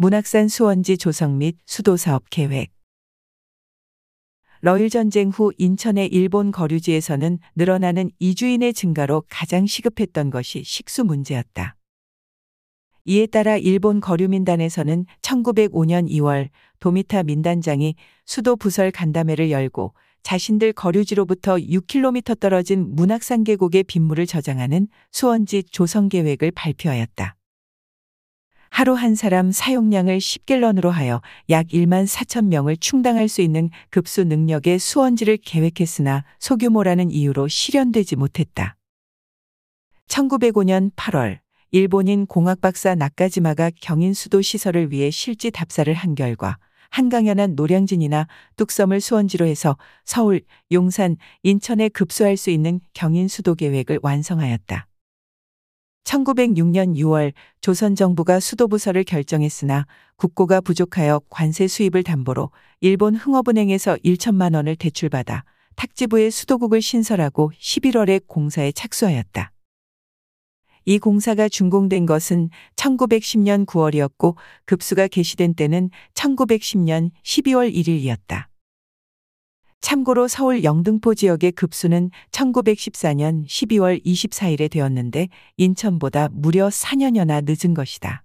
문학산 수원지 조성 및 수도 사업 계획. 러일 전쟁 후 인천의 일본 거류지에서는 늘어나는 이주인의 증가로 가장 시급했던 것이 식수 문제였다. 이에 따라 일본 거류민단에서는 1905년 2월 도미타 민단장이 수도 부설 간담회를 열고 자신들 거류지로부터 6km 떨어진 문학산 계곡의 빗물을 저장하는 수원지 조성 계획을 발표하였다. 하루 한 사람 사용량을 10갤런으로 하여 약 1만 4천 명을 충당할 수 있는 급수 능력의 수원지를 계획했으나 소규모라는 이유로 실현되지 못했다. 1905년 8월 일본인 공학박사 나카지마가 경인 수도 시설을 위해 실지 답사를 한 결과 한강연안 노량진이나 뚝섬을 수원지로 해서 서울, 용산, 인천에 급수할 수 있는 경인 수도 계획을 완성하였다. 1906년 6월 조선 정부가 수도부설을 결정했으나 국고가 부족하여 관세 수입을 담보로 일본 흥업은행에서 1천만 원을 대출받아 탁지부에 수도국을 신설하고 11월에 공사에 착수하였다. 이 공사가 준공된 것은 1910년 9월이었고 급수가 개시된 때는 1910년 12월 1일이었다. 참고로 서울 영등포 지역의 급수는 1914년 12월 24일에 되었는데 인천보다 무려 4년여나 늦은 것이다.